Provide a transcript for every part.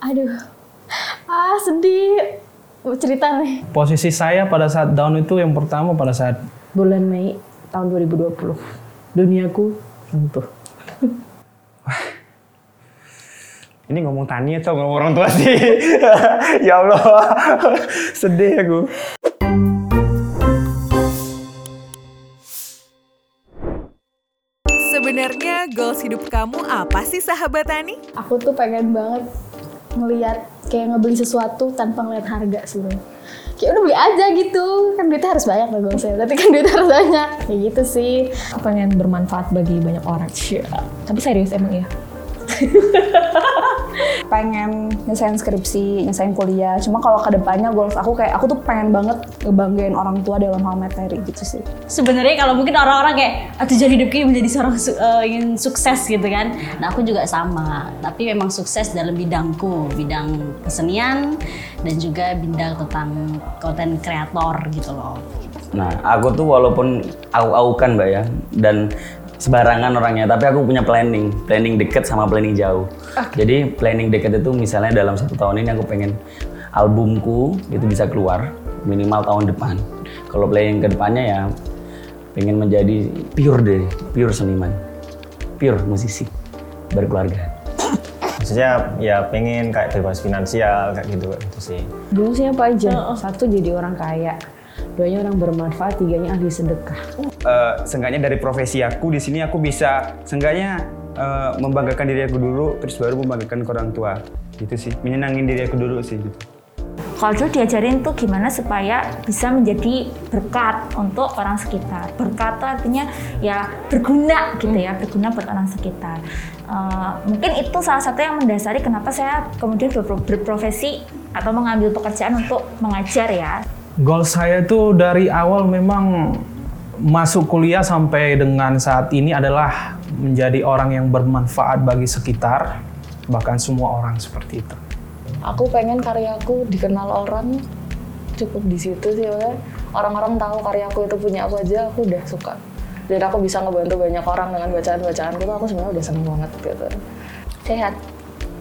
Aduh, ah sedih. Mau cerita nih. Posisi saya pada saat down itu yang pertama pada saat Bulan Mei tahun 2020. Duniaku runtuh. Ini ngomong tani atau ngomong orang tua sih? ya Allah, sedih aku. Sebenarnya goals hidup kamu apa sih sahabat Tani? Aku tuh pengen banget ngeliat kayak ngebeli sesuatu tanpa ngeliat harga sebenarnya. Kayak udah beli aja gitu, kan duitnya harus banyak lah saya. Tapi kan duitnya harus banyak, kayak gitu sih. Pengen bermanfaat bagi banyak orang. Tapi serius emang iya. pengen nyelesain skripsi, nyelesain kuliah. Cuma kalau ke depannya goals aku kayak aku tuh pengen banget ngebanggain orang tua dalam hal materi gitu sih. sebenarnya kalau mungkin orang-orang kayak "Ah, tujuan hidupku menjadi seorang su- eh, ingin sukses gitu kan. Nah aku juga sama. Tapi memang sukses dalam bidangku. Bidang kesenian dan juga bidang tentang konten kreator gitu loh. Nah, aku tuh walaupun au-aukan mbak ya, dan sebarangan orangnya, tapi aku punya planning, planning deket sama planning jauh. Jadi planning deket itu misalnya dalam satu tahun ini aku pengen albumku itu bisa keluar minimal tahun depan. Kalau planning ke depannya ya pengen menjadi pure deh, pure seniman, pure musisi, berkeluarga. Maksudnya ya pengen kayak bebas finansial kayak gitu gitu sih. Dulu sih apa aja? Satu jadi orang kaya, duanya orang bermanfaat, tiganya ahli sedekah. Eh, seenggaknya dari profesi aku di sini aku bisa seenggaknya eh, membanggakan diri aku dulu terus baru membanggakan ke orang tua gitu sih menyenangin diri aku dulu sih gitu. Kalau dulu diajarin tuh gimana supaya bisa menjadi berkat untuk orang sekitar. Berkat tuh artinya ya berguna gitu ya, berguna buat orang sekitar. Eh, mungkin itu salah satu yang mendasari kenapa saya kemudian berpro- berprofesi atau mengambil pekerjaan untuk mengajar ya. Goal saya itu dari awal memang masuk kuliah sampai dengan saat ini adalah menjadi orang yang bermanfaat bagi sekitar, bahkan semua orang seperti itu. Aku pengen karyaku dikenal orang cukup di situ sih ya. Orang-orang tahu karyaku itu punya aku aja, aku udah suka. Dan aku bisa ngebantu banyak orang dengan bacaan-bacaanku tuh aku sebenarnya udah seneng banget gitu. Sehat.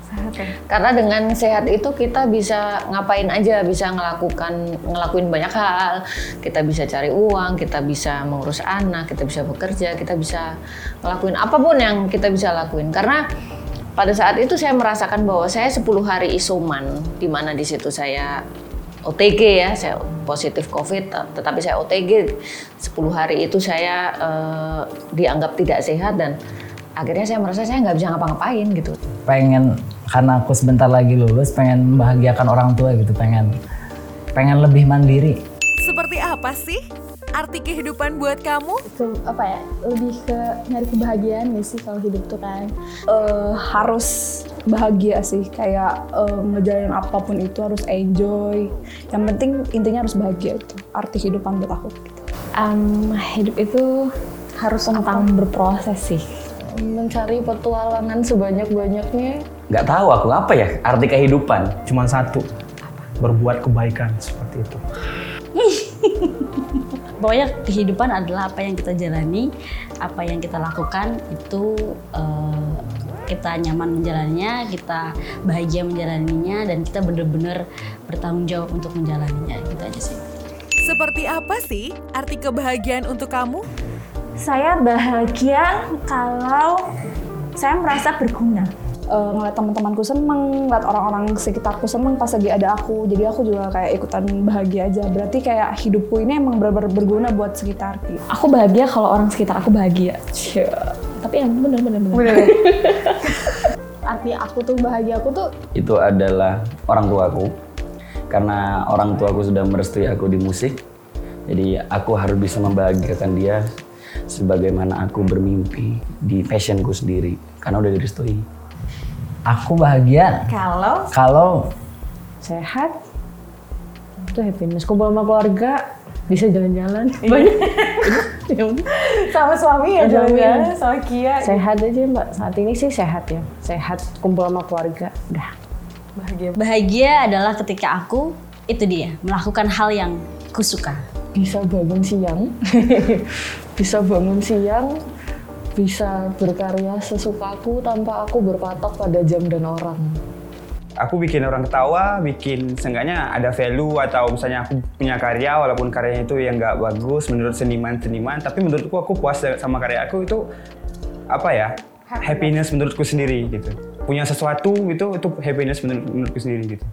Sehat ya. Karena dengan sehat itu kita bisa ngapain aja, bisa ngelakukan ngelakuin banyak hal. Kita bisa cari uang, kita bisa mengurus anak, kita bisa bekerja, kita bisa ngelakuin apa pun yang kita bisa lakuin. Karena pada saat itu saya merasakan bahwa saya 10 hari isoman, di mana di situ saya OTG ya, saya positif COVID, tetapi saya OTG 10 hari itu saya eh, dianggap tidak sehat dan akhirnya saya merasa saya nggak bisa ngapa-ngapain gitu. pengen karena aku sebentar lagi lulus pengen membahagiakan orang tua gitu pengen pengen lebih mandiri Seperti apa sih arti kehidupan buat kamu? Itu apa ya? Lebih ke nyari kebahagiaan gak sih kalau hidup tuh kan? eh, harus bahagia sih kayak eh, ngejalanin apa pun itu harus enjoy yang penting intinya harus bahagia itu arti kehidupan buat aku Em, hidup itu harus tentang berproses sih mencari petualangan sebanyak-banyaknya Nggak tahu aku apa ya arti kehidupan. Cuman satu, berbuat kebaikan seperti itu. pokoknya kehidupan adalah apa yang kita jalani apa yang kita lakukan itu eh, kita nyaman menjalaninya kita bahagia menjalaninya dan kita benar-benar bertanggung jawab untuk menjalaninya gitu aja sih Seperti apa sih arti kebahagiaan untuk kamu? Saya bahagia kalau saya merasa berguna. Eh, ngeliat teman-temanku seneng, ngeliat orang-orang sekitarku seneng pas lagi ada aku. Jadi aku juga kayak ikutan bahagia aja. Berarti kayak hidupku ini emang benar-benar berguna buat sekitar. aku bahagia kalau orang sekitar aku bahagia. Tapi yang bener bener bener. Arti aku tuh bahagia aku tuh Itu adalah orang tuaku. Karena orang tuaku sudah merestui aku di musik. Jadi aku harus bisa membahagiakan dia sebagaimana aku bermimpi di fashionku sendiri. Karena udah direstui. Aku bahagia Kalau kalau Sehat, itu happiness. Kumpul sama keluarga, bisa jalan-jalan. Banyak. Ya sama suami ya jalan-jalan sama Kia. sehat aja mbak. Saat ini sih sehat ya. Sehat, kumpul sama keluarga. Udah. Bahagia. bahagia adalah ketika aku itu dia melakukan hal yang kusuka Bisa bangun siang. bisa bangun siang. Bisa berkarya sesukaku tanpa aku berpatok pada jam dan orang. aku bikin orang ketawa, bikin seenggaknya ada value atau misalnya aku punya karya walaupun karyanya itu yang nggak bagus menurut seniman-seniman, tapi menurutku aku puas sama karya aku itu apa ya happiness menurutku sendiri gitu. Punya sesuatu gitu itu happiness menurut, menurutku sendiri gitu.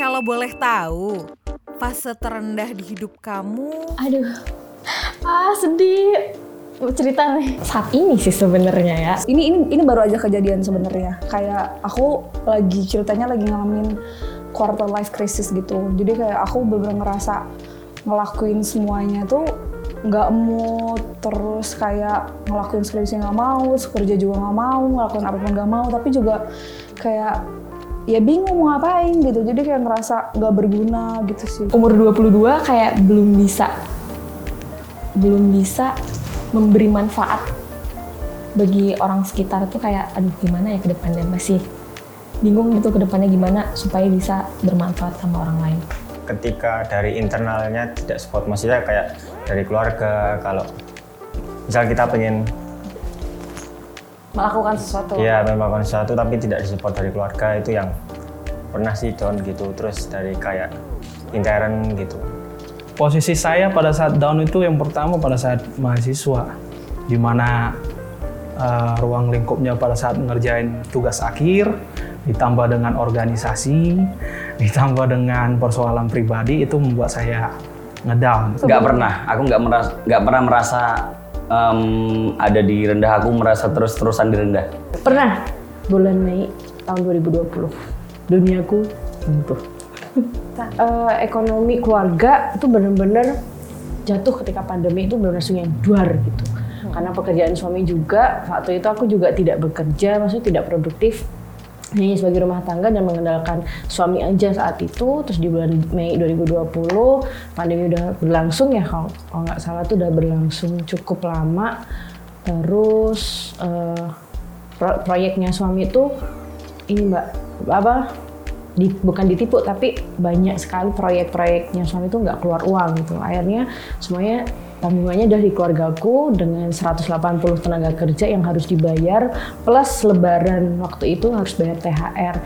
Kalau boleh tahu, fase terendah di hidup kamu Aduh, ah sedih. Mau cerita nih. Saat ini sih sebenarnya ya. ini ini ini baru aja kejadian sebenarnya. Kayak aku lagi ceritanya lagi ngalamin quarter life crisis gitu. Jadi kayak aku bener-bener ngerasa ngelakuin semuanya tuh nggak mood. Terus kayak ngelakuin skripsi nggak mau kerja juga nggak mau ngelakuin apa pun nggak mau. Tapi juga kayak ya bingung mau ngapain gitu. Jadi kayak ngerasa nggak berguna gitu sih. Umur 22 kayak belum bisa. Belum bisa memberi manfaat bagi orang sekitar tuh kayak aduh gimana ya ke depannya? Masih bingung gitu ke depannya gimana supaya bisa bermanfaat sama orang lain. ketika dari internalnya tidak support maksudnya kayak dari keluarga kalau misal kita pengen melakukan sesuatu. Ya melakukan sesuatu tapi tidak disupport dari keluarga itu yang pernah sih down gitu. Terus dari kayak intern gitu Posisi saya pada saat down itu yang pertama pada saat mahasiswa, di mana eh, ruang lingkupnya pada saat mengerjain tugas akhir, ditambah dengan organisasi, ditambah dengan persoalan pribadi itu membuat saya ngedown. Nggak pernah, aku nggak merasa nggak pernah merasa em, ada di rendah. Aku merasa terus-terusan di rendah. Pernah bulan Mei tahun 2020 duniaku runtuh. Eh, ekonomi keluarga itu benar-benar jatuh ketika pandemi itu benar langsung yang duar gitu. Karena pekerjaan suami juga waktu itu aku juga tidak bekerja, maksudnya tidak produktif. Hanya sebagai rumah tangga dan mengandalkan suami aja saat itu. Terus di bulan Mei 2020 pandemi udah berlangsung ya kalau kalau nggak salah tuh udah berlangsung cukup lama. Terus eh, pro- proyeknya suami itu ini mbak apa di, bukan ditipu tapi banyak sekali proyek-proyeknya. Suami itu nggak keluar uang gitu. Akhirnya semuanya tanggungannya dari keluargaku dengan 180 tenaga kerja yang harus dibayar plus lebaran waktu itu harus bayar THR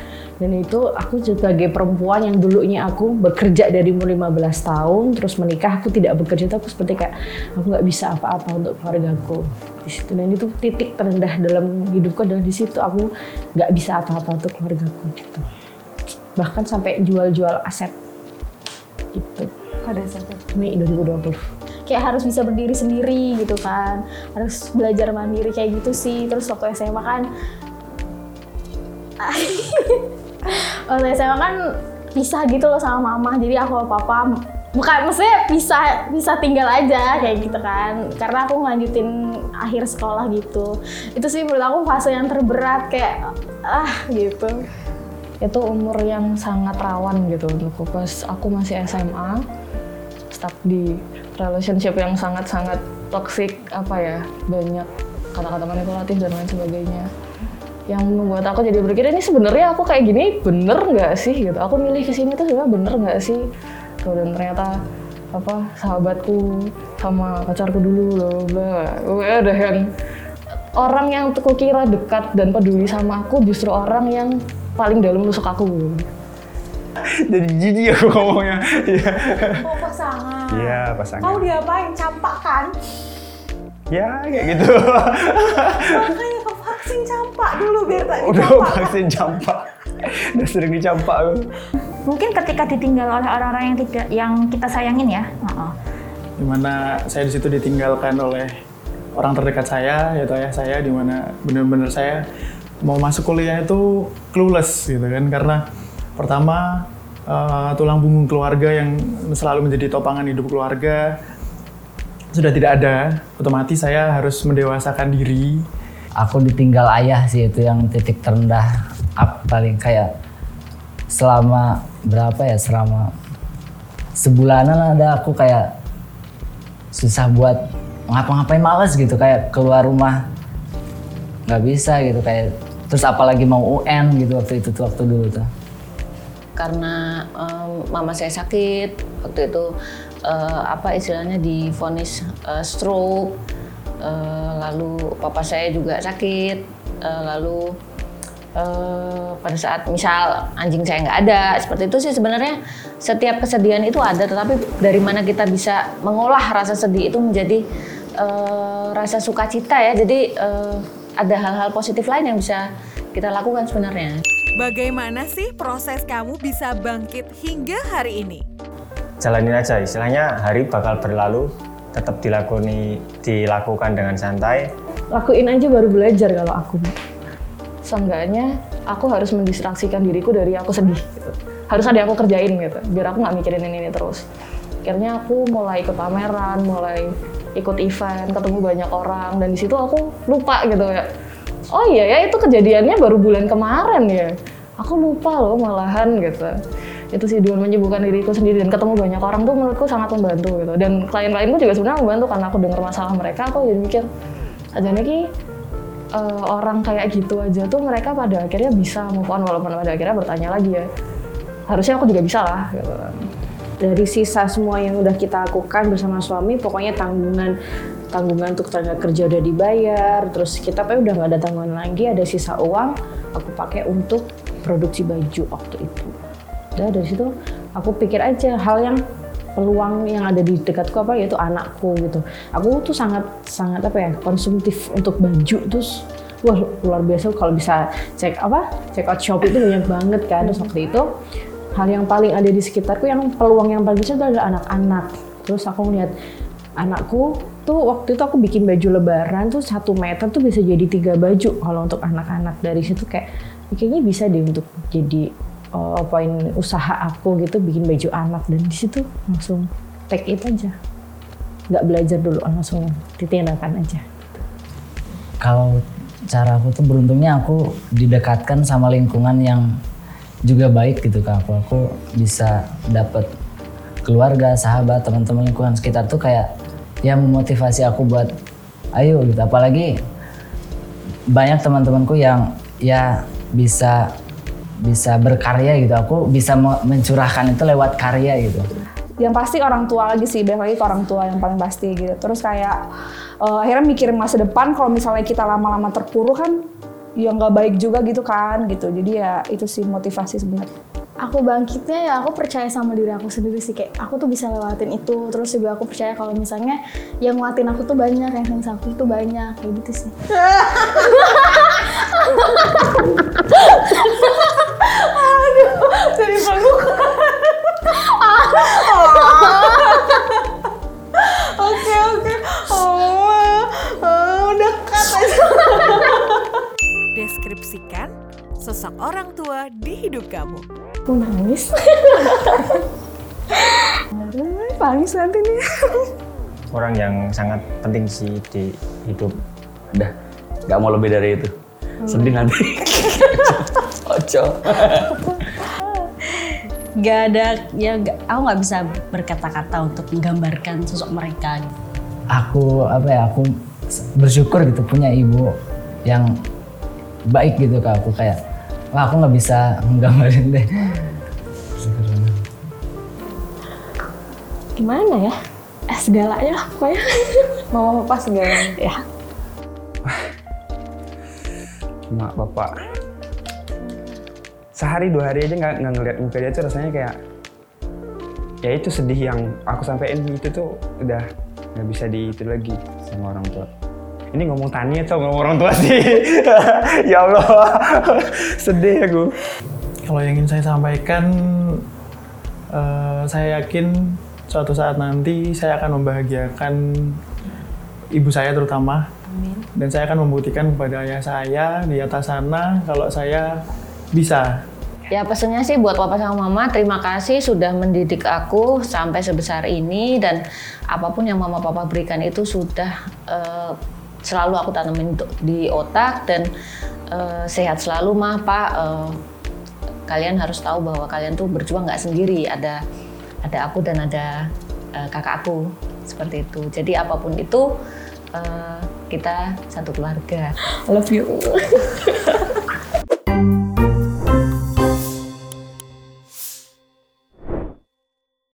dan itu aku sebagai perempuan yang dulunya aku bekerja dari umur 15 tahun terus menikah aku tidak bekerja itu aku seperti kayak aku nggak bisa apa-apa untuk keluargaku. Di situ. Dan itu titik terendah dalam hidupku adalah di situ. Aku nggak bisa apa-apa untuk keluargaku gitu bahkan sampai jual-jual aset. Gitu. Pada saat itu Mei 2020 kayak harus bisa berdiri sendiri gitu kan. Harus belajar mandiri kayak gitu sih. Terus waktu SMA kan waktu SMA kan pisah gitu loh sama mama. Jadi aku sama papa bukan maksudnya bisa bisa tinggal aja kayak gitu kan. Karena aku ngelanjutin akhir sekolah gitu. Itu sih menurut aku fase yang terberat kayak ah gitu Itu umur yang sangat rawan gitu untukku pas aku masih SMA stuck di relationship yang sangat-sangat toxic apa ya banyak kata-kata manipulatif dan lain sebagainya. Yang membuat aku jadi berpikir ini sebenarnya aku kayak gini bener nggak sih? Gitu. Aku milih ke sini tuh sebenarnya bener nggak sih? Tuh dan ternyata apa sahabatku sama pacarku dulu loh ada yang orang yang aku kira dekat dan peduli sama aku justru orang yang paling dalam nusuk aku Jadi jijik aku ngomongnya. Iya. oh pasangan Iya, pasangan. kau diapain campak kan Ya, kayak gitu. makanya kau vaksin campak dulu biar tak Udah vaksin campak. Udah sering dicampak aku. Mungkin ketika ditinggal oleh orang-orang yang tidak yang kita sayangin ya. Heeh. di mana saya di situ ditinggalkan oleh orang terdekat saya yaitu ayah saya di mana benar-benar saya mau masuk kuliah itu clueless gitu kan. Karena pertama eh, tulang punggung keluarga yang selalu menjadi topangan hidup keluarga sudah tidak ada. Otomatis saya harus mendewasakan diri. Aku ditinggal ayah sih itu yang titik terendah. Up paling kayak selama berapa ya selama sebulanan ada aku kayak susah buat ngapa-ngapain males gitu kayak keluar rumah. Nggak bisa gitu kayak terus apalagi mau UN gitu waktu itu waktu dulu tuh? Karena em, mama saya sakit waktu itu eh, apa istilahnya divonis eh, stroke eh, lalu papa saya juga sakit eh, lalu eh, pada saat misal anjing saya nggak ada seperti itu sih sebenarnya setiap kesedihan itu ada tetapi dari mana kita bisa mengolah rasa sedih itu menjadi eh, rasa sukacita ya. Jadi eh, ada hal-hal positif lain yang bisa kita lakukan sebenarnya. Bagaimana sih proses kamu bisa bangkit hingga hari ini? Jalanin aja, istilahnya hari bakal berlalu, tetap dilakoni, dilakukan dengan santai. Lakuin aja baru belajar kalau aku. Seenggaknya aku harus mendistraksikan diriku dari aku sedih. Gitu. Harus ada yang aku kerjain gitu, biar aku nggak mikirin ini, ini terus. Akhirnya aku mulai ikut pameran, mulai ikut event, ketemu banyak orang, dan di situ aku lupa gitu ya. Oh iya ya itu kejadiannya baru bulan kemarin ya. Aku lupa loh malahan gitu. Itu sih dengan menyibukkan diriku sendiri dan ketemu banyak orang tuh menurutku sangat membantu gitu. Dan klien-klienku juga sebenarnya membantu karena aku dengar masalah mereka, aku jadi mikir, aja nih eh, orang kayak gitu aja tuh mereka pada akhirnya bisa move on walaupun pada akhirnya bertanya lagi ya harusnya aku juga bisa lah gitu. Dari sisa semua yang udah kita lakukan bersama suami, pokoknya tanggungan tanggungan untuk tenaga kerja udah dibayar, terus kita apa udah nggak ada tanggungan lagi, ada sisa uang, aku pakai untuk produksi baju waktu itu. Udah dari situ aku pikir aja hal yang peluang yang ada di dekatku apa yaitu anakku gitu. Aku tuh sangat sangat apa ya konsumtif untuk baju terus wah luar biasa kalau bisa cek apa check out shop itu banyak banget kan terus waktu itu hal yang paling ada di sekitarku yang peluang yang paling besar itu adalah anak-anak. Terus aku ngeliat anakku tuh waktu itu aku bikin baju lebaran tuh satu meter tuh bisa jadi tiga baju. Kalau untuk anak-anak dari situ kayak kayaknya bisa deh untuk jadi uh, poin usaha aku gitu bikin baju anak. Dan di situ langsung take it aja. Nggak belajar dulu langsung ditindakan aja. Kalau cara aku tuh beruntungnya aku didekatkan sama lingkungan yang juga baik gitu ke aku. Aku bisa dapet keluarga, sahabat, teman-teman lingkungan sekitar tuh kayak yang memotivasi aku buat ayo gitu. Apalagi banyak teman-temanku yang ya bisa bisa berkarya gitu. Aku bisa me- mencurahkan itu lewat karya gitu. yang pasti orang tua lagi sih balik lagi ke orang tua yang paling pasti gitu terus kayak eh, akhirnya mikirin masa depan kalau misalnya kita lama-lama terpuruk kan ya nggak baik juga gitu kan gitu. Jadi ya itu sih motivasi sebenarnya. Aku bangkitnya ya aku percaya sama diri aku sendiri sih kayak aku tuh bisa lewatin itu. Terus juga aku percaya kalau misalnya yang nguatin aku tuh banyak yang fans aku tuh banyak kayak gitu sih. Dari peluk oke oke. Oh, oh dekat aja Deskripsikan sosok orang tua di hidup kamu. aku nangis nangis nanti nih Orang yang sangat penting sih di hidup. Udah, nggak mau lebih dari itu. Sedih nanti. Ojo. Gak ada, ya gak- aku nggak bisa berkata-kata untuk menggambarkan sosok mereka gitu. Aku apa ya? Aku bersyukur gitu punya ibu yang baik gitu ke aku kayak wah aku nggak bisa nggambarin deh. gimana ya? Eh segalanya lah pokoknya. Mama papa segalanya. Ya mak bapak sehari dua hari aja nggak nggak ngeliat muka dia tuh rasanya kayak ya itu sedih yang aku sampein itu tuh udah nggak bisa di itu lagi sama orang tua ini ngomong tani atau ngomong orang tua sih ya Allah sedih aku Kalau yang ingin saya sampaikan, eh, saya yakin suatu saat nanti saya akan membahagiakan ibu saya terutama. Dan saya akan membuktikan kepada ayah saya di atas sana kalau saya bisa. Ya pesannya sih buat papa sama mama terima kasih sudah mendidik aku sampai sebesar ini dan apa pun yang mama papa berikan itu sudah eh, selalu aku tanemin untuk di otak dan eh, sehat selalu mah pak Eh, kalian harus tahu bahwa kalian tuh berjuang nggak sendiri. Ada ada aku dan ada eh, kakak aku seperti itu. Jadi apa pun itu eh, kita satu keluarga. Love you